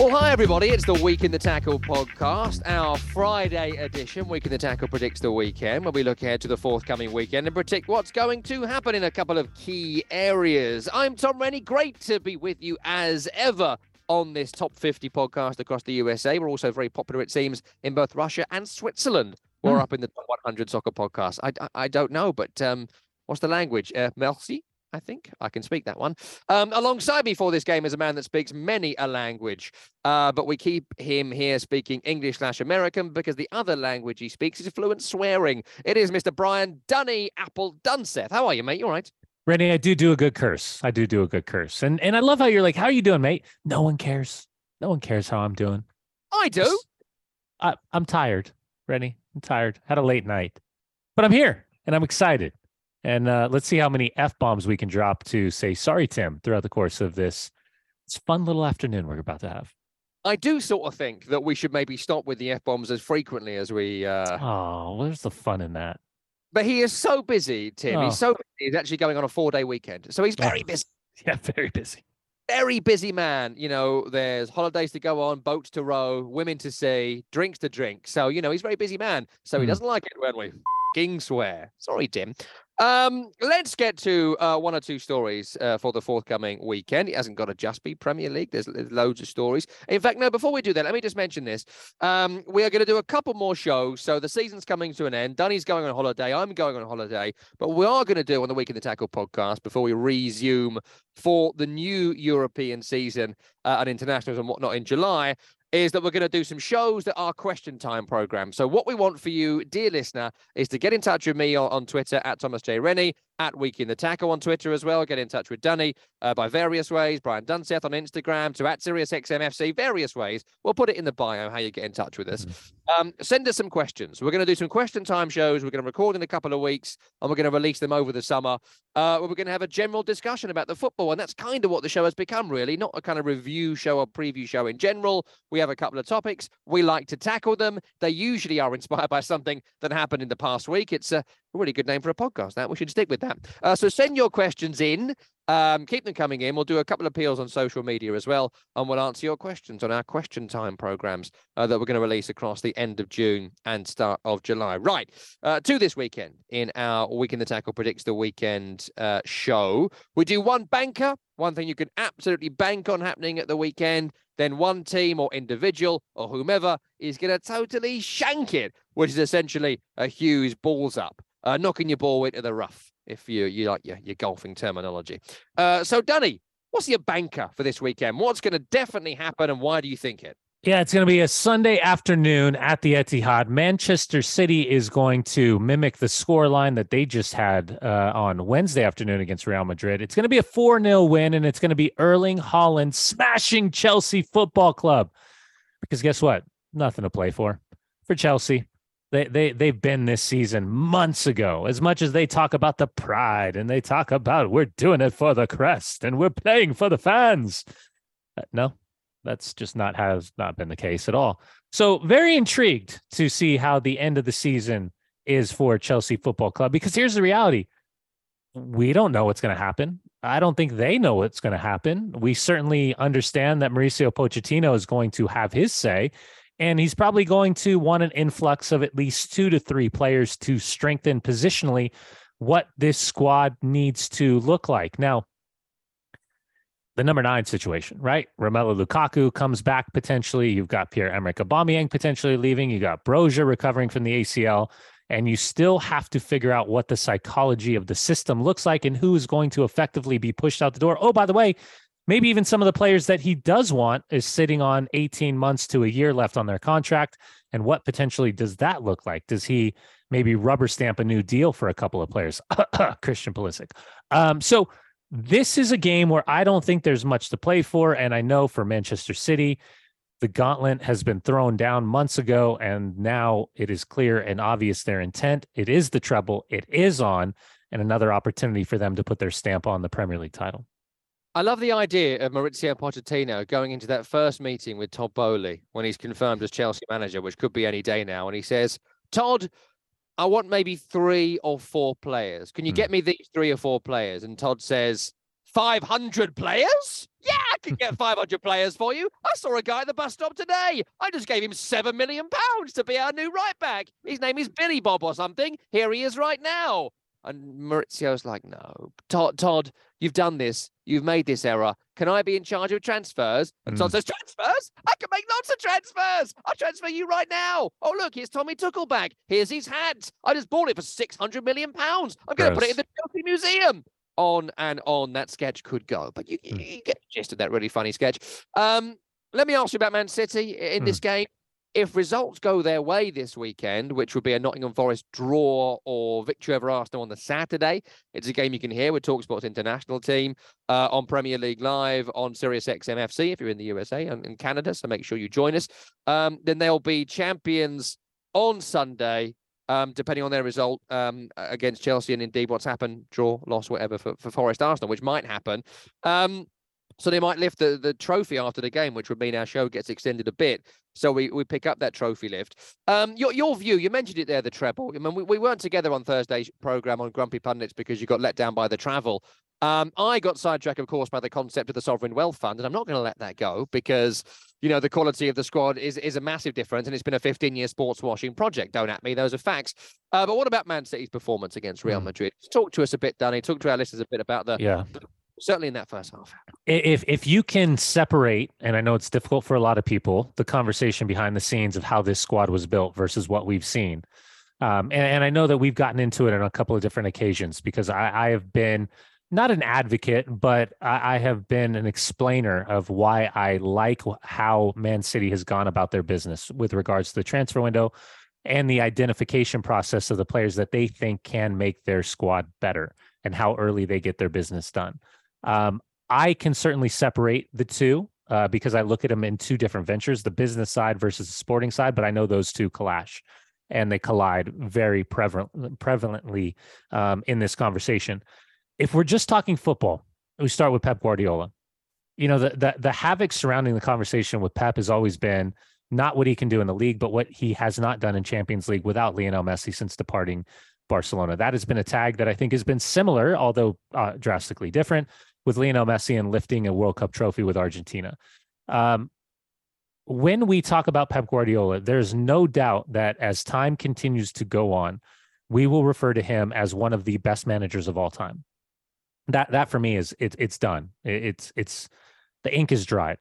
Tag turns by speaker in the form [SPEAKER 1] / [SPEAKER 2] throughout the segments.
[SPEAKER 1] Well, hi, everybody. It's the Week in the Tackle podcast, our Friday edition. Week in the Tackle predicts the weekend, where we look ahead to the forthcoming weekend and predict what's going to happen in a couple of key areas. I'm Tom Rennie. Great to be with you as ever on this top 50 podcast across the USA. We're also very popular, it seems, in both Russia and Switzerland. We're
[SPEAKER 2] Hmm.
[SPEAKER 1] up in the top 100 soccer podcast. I, I, I don't know, but um, what's the language? Uh, merci? I think I can speak that one. Um, alongside me for this game is a man that speaks many a language, uh, but we keep him here speaking English slash American because the other language he speaks is fluent swearing. It is Mr. Brian Dunny Apple Dunseth. How are you, mate? You all right?
[SPEAKER 2] Rennie, I do do a good curse. I do do a good curse, and and I love how you're like, "How are you doing, mate?" No one cares. No one cares how I'm doing.
[SPEAKER 1] I do.
[SPEAKER 2] Just- I, I'm tired, Rennie. I'm tired. Had a late night, but I'm here and I'm excited. And uh, let's see how many f bombs we can drop to say sorry, Tim, throughout the course of this. It's fun little afternoon we're about to have.
[SPEAKER 1] I do sort of think that we should maybe stop with the f bombs as frequently as we. Uh...
[SPEAKER 2] Oh, where's the fun in that?
[SPEAKER 1] But he is so busy, Tim.
[SPEAKER 2] Oh.
[SPEAKER 1] He's so busy. He's actually going on a four day weekend, so he's very
[SPEAKER 2] Oh.
[SPEAKER 1] busy.
[SPEAKER 2] Yeah, very busy.
[SPEAKER 1] very busy man. You know, there's holidays to go on, boats to row, women to see, drinks to drink. So, you know, he's a very busy man. So he
[SPEAKER 2] Hmm.
[SPEAKER 1] doesn't like it when we king swear. Sorry, Tim. Um, let's get to uh, one or two stories uh, for the forthcoming weekend. It hasn't got to just be Premier League. There's, loads of stories. In fact, no. Before we do that, let me just mention this. Um, we are going to do a couple more shows. So the season's coming to an end. Dunny's going on holiday. I'm going on holiday. But we are going to do on the Week in the Tackle podcast before we resume for the new European season uh, and internationals and whatnot in July is that we're going to do some shows that are question time programs. So what we want for you, dear listener, is to get in touch with me on, on Twitter at Thomas J. Rennie, at Week in the Tackle on Twitter as well. Get in touch with Dunny uh, by various ways. Brian Dunseth on Instagram to at SiriusXMFC, various ways. We'll put it in the bio how you get in touch with us. Um, send us some questions. We're going to do some question time shows. We're going to record in a couple of weeks and we're going to release them over the summer. Uh, we're going to have a general discussion about the football. And that's kind of what the show has become, really. Not a kind of review show or preview show in general. We have a couple of topics. We like to tackle them. They usually are inspired by something that happened in the past week. It's a really good name for a podcast. That we should stick with that. Uh, so send your questions in. Um, keep them coming in. We'll do a couple of appeals on social media as well, and we'll answer your questions on our question time programs uh, that we're going to release across the end of June and start of July. Right uh, to this weekend in our Week in the Tackle predicts the weekend uh, show. We do one banker, one thing you can absolutely bank on happening at the weekend. Then one team or individual or whomever is going to totally shank it, which is essentially a Hughes balls up, uh, knocking your ball into the rough, if you you like your, your golfing terminology. Uh, so, Danny, what's your banker for this weekend? What's going to definitely happen, and why do you think it?
[SPEAKER 2] Yeah, it's going to be a Sunday afternoon at the Etihad. Manchester City is going to mimic the score line that they just had uh, on Wednesday afternoon against Real Madrid. It's going to be a 4 0 win, and it's going to be Erling Haaland smashing Chelsea Football Club. Because guess what? Nothing to play for for Chelsea. They, they, they've been this season months ago. As much as they talk about the pride and they talk about we're doing it for the crest and we're playing for the fans. Uh, no, that's just not has not been the case at all. So very intrigued to see how the end of the season is for Chelsea Football Club because here's the reality. We don't know what's going to happen. I don't think they know what's going to happen. We certainly understand that Mauricio Pochettino is going to have his say and he's probably going to want an influx of at least 2 to 3 players to strengthen positionally what this squad needs to look like. Now, the number nine situation, right? Romelu Lukaku comes back potentially. You've got Pierre Emerick Aubameyang potentially leaving. You got Broja recovering from the ACL, and you still have to figure out what the psychology of the system looks like and who is going to effectively be pushed out the door. Oh, by the way, maybe even some of the players that he does want is sitting on 18 months to a year left on their contract. And what potentially does that look like? Does he maybe rubber stamp a new deal for a couple of players? Christian Pulisic. Um, so this is a game where I don't think there's much to play for. And I know for Manchester City, the gauntlet has been thrown down months ago, and now it is clear and obvious their intent. It is the treble, it is on, and another opportunity for them to put their stamp on the Premier League title.
[SPEAKER 1] I love the idea of Mauricio Pochettino going into that first meeting with Todd Boehly when he's confirmed as Chelsea manager, which could be any day now. And he says, Todd, I want maybe three or four players. Can you
[SPEAKER 2] Hmm.
[SPEAKER 1] get me these three or four players? And Todd says, 500 players? Yeah, I can get 500 players for you. I saw a guy at the bus stop today. I just gave him seven million pounds to be our new right back. His name is Billy Bob or something. Here he is right now. And Mauricio's like, no, Todd, Todd, you've done this. You've made this error. Can I be in charge of transfers? And Todd
[SPEAKER 2] Mm.
[SPEAKER 1] says, transfers? I can make lots of transfers. I'll transfer you right now. Oh, look, here's Tommy Tuchel back. Here's his hat. I just bought it for 600 million pounds. I'm going to put it in the Chelsea Museum. On and on that sketch could go. But you,
[SPEAKER 2] Mm.
[SPEAKER 1] you get the gist of that really funny sketch. Um, let me ask you about Man City in this game. If results go their way this weekend, which would be a Nottingham Forest draw or victory over Arsenal on the Saturday, it's a game you can hear with Talksport's international team uh, on Premier League Live on Sirius XMFC if you're in the USA and in Canada. So make sure you join us. Um, then they'll be champions on Sunday, um, depending on their result um, against Chelsea and indeed what's happened, draw, loss, whatever for, for Forest Arsenal, which might happen. Um, so they might lift the, the trophy after the game, which would mean our show gets extended a bit. So we, we pick up that trophy lift. Um, your your view, you mentioned it there, the treble. I mean, we, we weren't together on Thursday's program on Grumpy Pundits because you got let down by the travel. Um, I got sidetracked, of course, by the concept of the sovereign wealth fund, and I'm not going to let that go because you know the quality of the squad is is a massive difference, and it's been a 15 year sports washing project. Don't at me; those are facts. Uh, but what about Man City's performance against Real
[SPEAKER 2] Hmm.
[SPEAKER 1] Madrid? Talk to us a bit, Danny. Talk to our listeners a bit about the
[SPEAKER 2] Yeah.
[SPEAKER 1] Certainly in that first half.
[SPEAKER 2] If if you can separate and i know it's difficult for a lot of people the conversation behind the scenes of how this squad was built versus what we've seen um, and, and i know that we've gotten into it on a couple of different occasions because i, I have been not an advocate but I, I have been an explainer of why i like how man city has gone about their business with regards to the transfer window and the identification process of the players that they think can make their squad better and how early they get their business done um, I can certainly separate the two uh, because I look at them in two different ventures the business side versus the sporting side, but I know those two clash and they collide very prevalent, prevalently um, in this conversation. If we're just talking football, we start with Pep Guardiola. You know, the, the, the havoc surrounding the conversation with Pep has always been not what he can do in the league, but what he has not done in Champions League without Lionel Messi since departing Barcelona. That has been a tag that I think has been similar, although uh, drastically different, with Lionel Messi and lifting a World Cup trophy with Argentina. Um, when we talk about Pep Guardiola, there's no doubt that as time continues to go on, we will refer to him as one of the best managers of all time. That that for me is it, it's done. It- it's it's the ink is dried.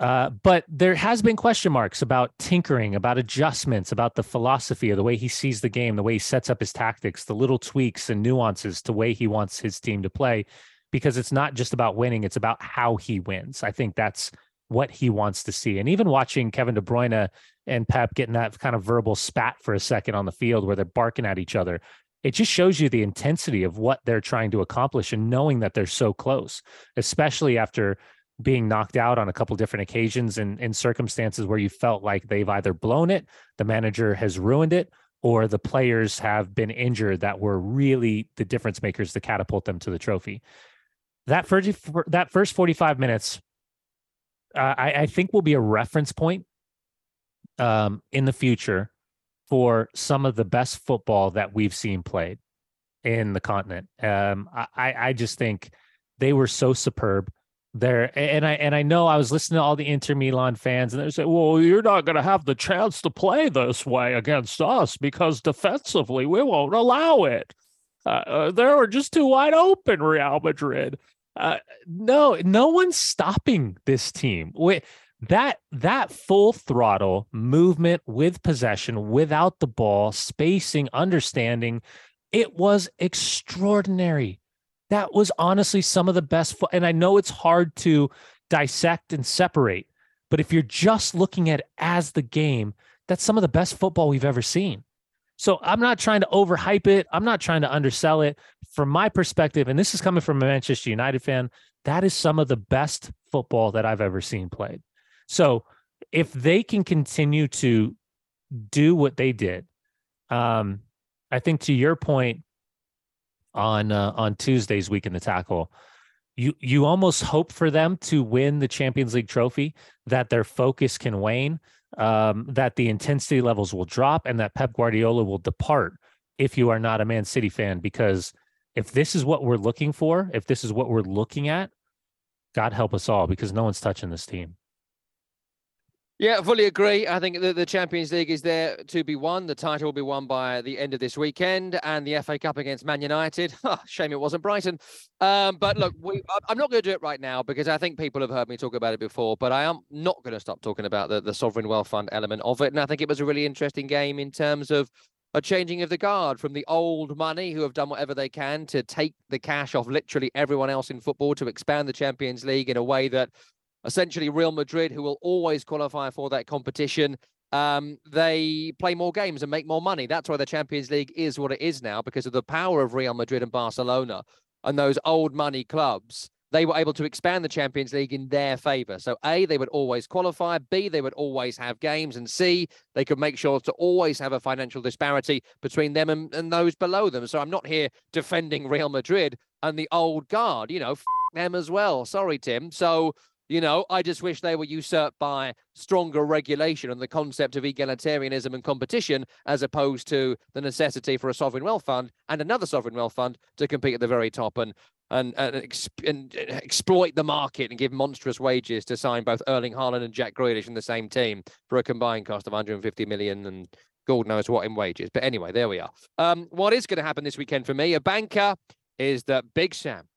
[SPEAKER 2] Uh, but there has been question marks about tinkering, about adjustments, about the philosophy of the way he sees the game, the way he sets up his tactics, the little tweaks and nuances to way he wants his team to play, because it's not just about winning; it's about how he wins. I think that's what he wants to see. And even watching Kevin De Bruyne and Pep getting that kind of verbal spat for a second on the field where they're barking at each other, it just shows you the intensity of what they're trying to accomplish and knowing that they're so close, especially after being knocked out on a couple different occasions and in circumstances where you felt like they've either blown it, the manager has ruined it, or the players have been injured that were really the difference makers to catapult them to the trophy. That first, that first 45 minutes, uh, I, I think will be a reference point um, in the future for some of the best football that we've seen played in the continent. Um, I, I just think they were so superb there. And I and I know I was listening to all the Inter Milan fans, and they say, "Well, you're not going to have the chance to play this way against us because defensively we won't allow it. Uh, uh, they were just too wide open, Real Madrid." Uh, no, no one's stopping this team. Wait, that that full throttle movement with possession, without the ball, spacing, understanding, it was extraordinary. That was honestly some of the best. Fo- and I know it's hard to dissect and separate, but if you're just looking at as the game, that's some of the best football we've ever seen. So I'm not trying to overhype it. I'm not trying to undersell it. From my perspective, and this is coming from a Manchester United fan, that is some of the best football that I've ever seen played. So if they can continue to do what they did, um, I think to your point on uh, on Tuesday's week in the tackle, you you almost hope for them to win the Champions League trophy, that their focus can wane, um, that the intensity levels will drop, and that Pep Guardiola will depart if you are not a Man City fan. Because if this is what we're looking for, if this is what we're looking at, God help us all because no one's touching this team.
[SPEAKER 1] Yeah, fully agree. I think the, the Champions League is there to be won. The title will be won by the end of this weekend, and the FA Cup against Man United. Oh, shame it wasn't Brighton. Um, but look, we, I'm not going to do it right now because I think people have heard me talk about it before. But I am not going to stop talking about the, the sovereign wealth fund element of it. And I think it was a really interesting game in terms of a changing of the guard from the old money who have done whatever they can to take the cash off literally everyone else in football to expand the Champions League in a way that essentially Real Madrid, who will always qualify for that competition, um, they play more games and make more money. That's why the Champions League is what it is now because of the power of Real Madrid and Barcelona and those old money clubs. They were able to expand the Champions League in their favor. So, A, they would always qualify. B, they would always have games. And C, they could make sure to always have a financial disparity between them and, and those below them. So, I'm not here defending Real Madrid and the old guard, you know, them as well. Sorry, Tim. So, you know, I just wish they were usurped by stronger regulation and the concept of egalitarianism and competition, as opposed to the necessity for a sovereign wealth fund and another sovereign wealth fund to compete at the very top and and and, and exploit the market and give monstrous wages to sign both Erling Haaland and Jack Grealish in the same team for a combined cost of 150 million and God knows what in wages. But anyway, there we are. Um, what is going to happen this weekend for me, a banker, is that Big Sam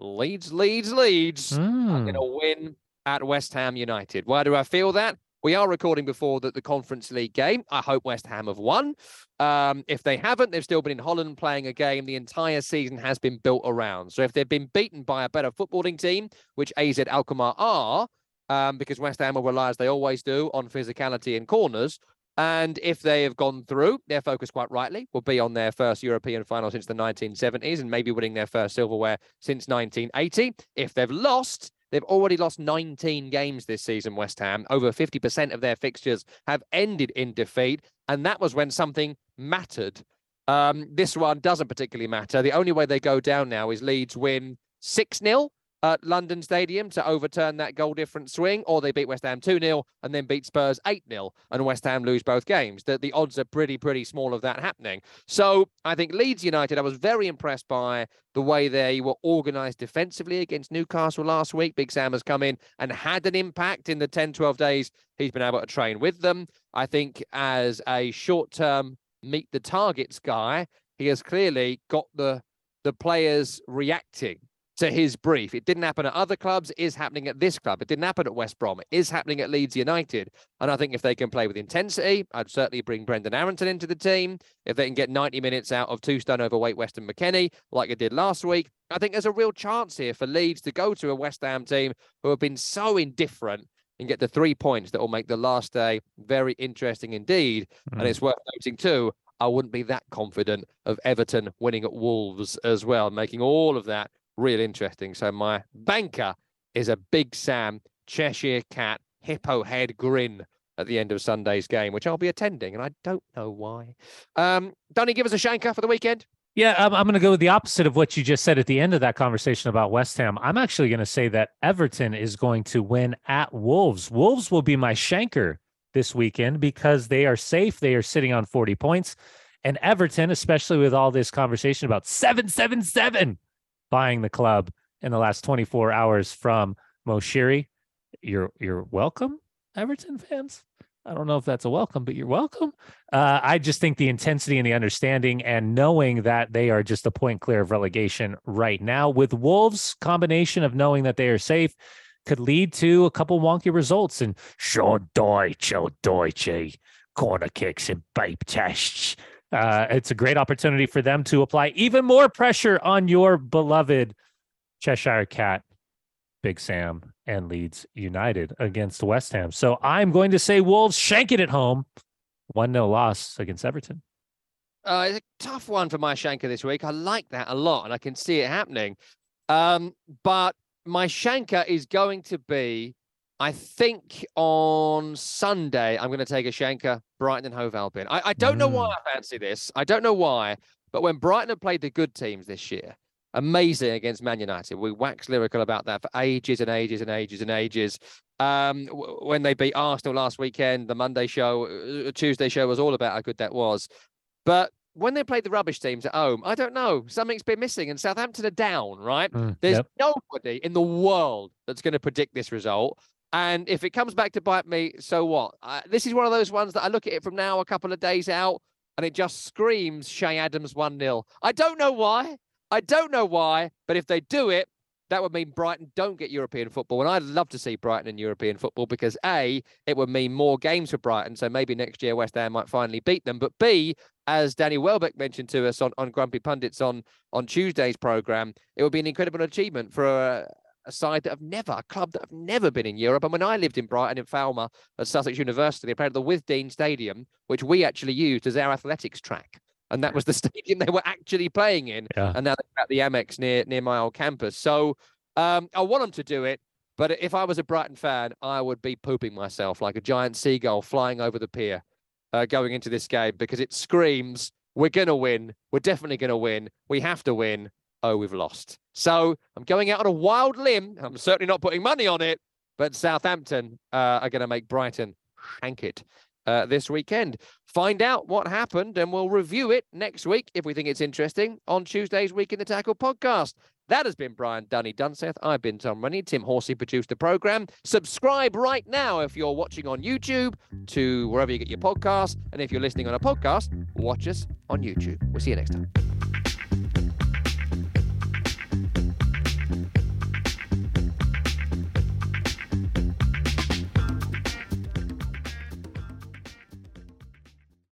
[SPEAKER 1] Leeds, Leeds, Leeds mm. are going to win at West Ham United. Why do I feel that? We are recording before the, the Conference League game. I hope West Ham have won. Um, if they haven't, they've still been in Holland playing a game the entire season has been built around. So if they've been beaten by a better footballing team, which AZ Alkmaar are, um, because West Ham will rely, as they always do, on physicality and corners, and if they have gone through, their focus quite rightly will be on their first European final since the 1970s and maybe winning their first silverware since 1980. If they've lost, they've already lost 19 games this season, West Ham. Over 50% of their fixtures have ended in defeat. And that was when something mattered. Um, this one doesn't particularly matter. The only way they go down now is Leeds win 6 0 at London Stadium to overturn that goal difference swing, or they beat West Ham 2 0 and then beat Spurs 8 0 and West Ham lose both games. The, the odds are pretty, pretty small of that happening. So I think Leeds United, I was very impressed by the way they were organised defensively against Newcastle last week. Big Sam has come in and had an impact in the 10, 12 days he's been able to train with them. I think as a short term meet the targets guy, he has clearly got the the players reacting to his brief. It didn't happen at other clubs, is happening at this club. It didn't happen at West Brom, it is happening at Leeds United. And I think if they can play with intensity, I'd certainly bring Brendan Aaronson into the team. If they can get 90 minutes out of two stone overweight Weston McKennie, like it did last week, I think there's a real chance here for Leeds to go to a West Ham team who have been so indifferent and get the three points that will make the last day very interesting indeed. Mm. And it's worth noting too, I wouldn't be that confident of Everton winning at Wolves as well, making all of that real interesting. So my banker is a big Sam Cheshire cat hippo head grin at the end of Sunday's game, which I'll be attending, and I don't know why. Um, Donny, give us a shanker for the weekend.
[SPEAKER 2] Yeah, I'm, I'm going to go with the opposite of what you just said at the end of that conversation about West Ham. I'm actually going to say that Everton is going to win at Wolves. Wolves will be my shanker this weekend because they are safe. They are sitting on 40 points. And Everton, especially with all this conversation about 777 buying the club in the last 24 hours from Moshiri. You're you're welcome, Everton fans. I don't know if that's a welcome, but you're welcome. Uh, I just think the intensity and the understanding and knowing that they are just a point clear of relegation right now with Wolves combination of knowing that they are safe could lead to a couple wonky results and Sean Dyche, oh Deutsche, corner kicks and babe tests uh, it's a great opportunity for them to apply even more pressure on your beloved Cheshire Cat, Big Sam, and Leeds United against West Ham. So I'm going to say Wolves shank it at home. 1 0 loss against Everton.
[SPEAKER 1] Uh, it's a tough one for my shanker this week. I like that a lot, and I can see it happening. Um, but my shanker is going to be I think on Sunday I'm going to take a Shanker, Brighton and Hove Albion. I, I don't mm. know why mm. I fancy this. I don't know why, but when Brighton have played the good teams this year, amazing against Man United. We waxed lyrical about that for ages and ages and ages and ages. Um, when they beat Arsenal last weekend, the Monday show, uh, Tuesday show was all about how good that was. But when they played the rubbish teams at home, I don't know. Something's been missing, and Southampton are down, right?
[SPEAKER 2] Mm,
[SPEAKER 1] There's
[SPEAKER 2] yep.
[SPEAKER 1] nobody in the world that's going to predict this result. And if it comes back to bite me, so what? Uh, this is one of those ones that I look at it from now a couple of days out, and it just screams Che Adams 1 0. I don't know why. I don't know why, but if they do it, that would mean Brighton don't get European football. And I'd love to see Brighton in European football because A, it would mean more games for Brighton. So maybe next year West Ham might finally beat them. But B, as Danny Welbeck mentioned to us on, on Grumpy Pundits on, on Tuesday's programme, it would be an incredible achievement for a, a side that have never, a club that have never been in Europe. And when I lived in Brighton in Falmer at Sussex University, they played at the Withdean Stadium, which we actually used as our athletics track. And that was the stadium they were actually playing in.
[SPEAKER 2] Yeah.
[SPEAKER 1] And now they're at the Amex near near my old campus. So um, I want them to do it. But if I was a Brighton fan, I would be pooping myself like a giant seagull flying over the pier uh, going into this game because it screams, we're going to win. We're definitely going to win. We have to win. Oh, we've lost. So I'm going out on a wild limb. I'm certainly not putting money on it, but Southampton uh, are going to make Brighton shank it uh, this weekend. Find out what happened and we'll review it next week if we think it's interesting on Tuesday's Week in the Tackle podcast. That has been Brian Dunny Dunseth. I've been Tom Rennie. Tim Horsey produced the program. Subscribe right now if you're watching on YouTube to wherever you get your podcast. And if you're listening on a podcast, watch us on YouTube. We'll see you next time.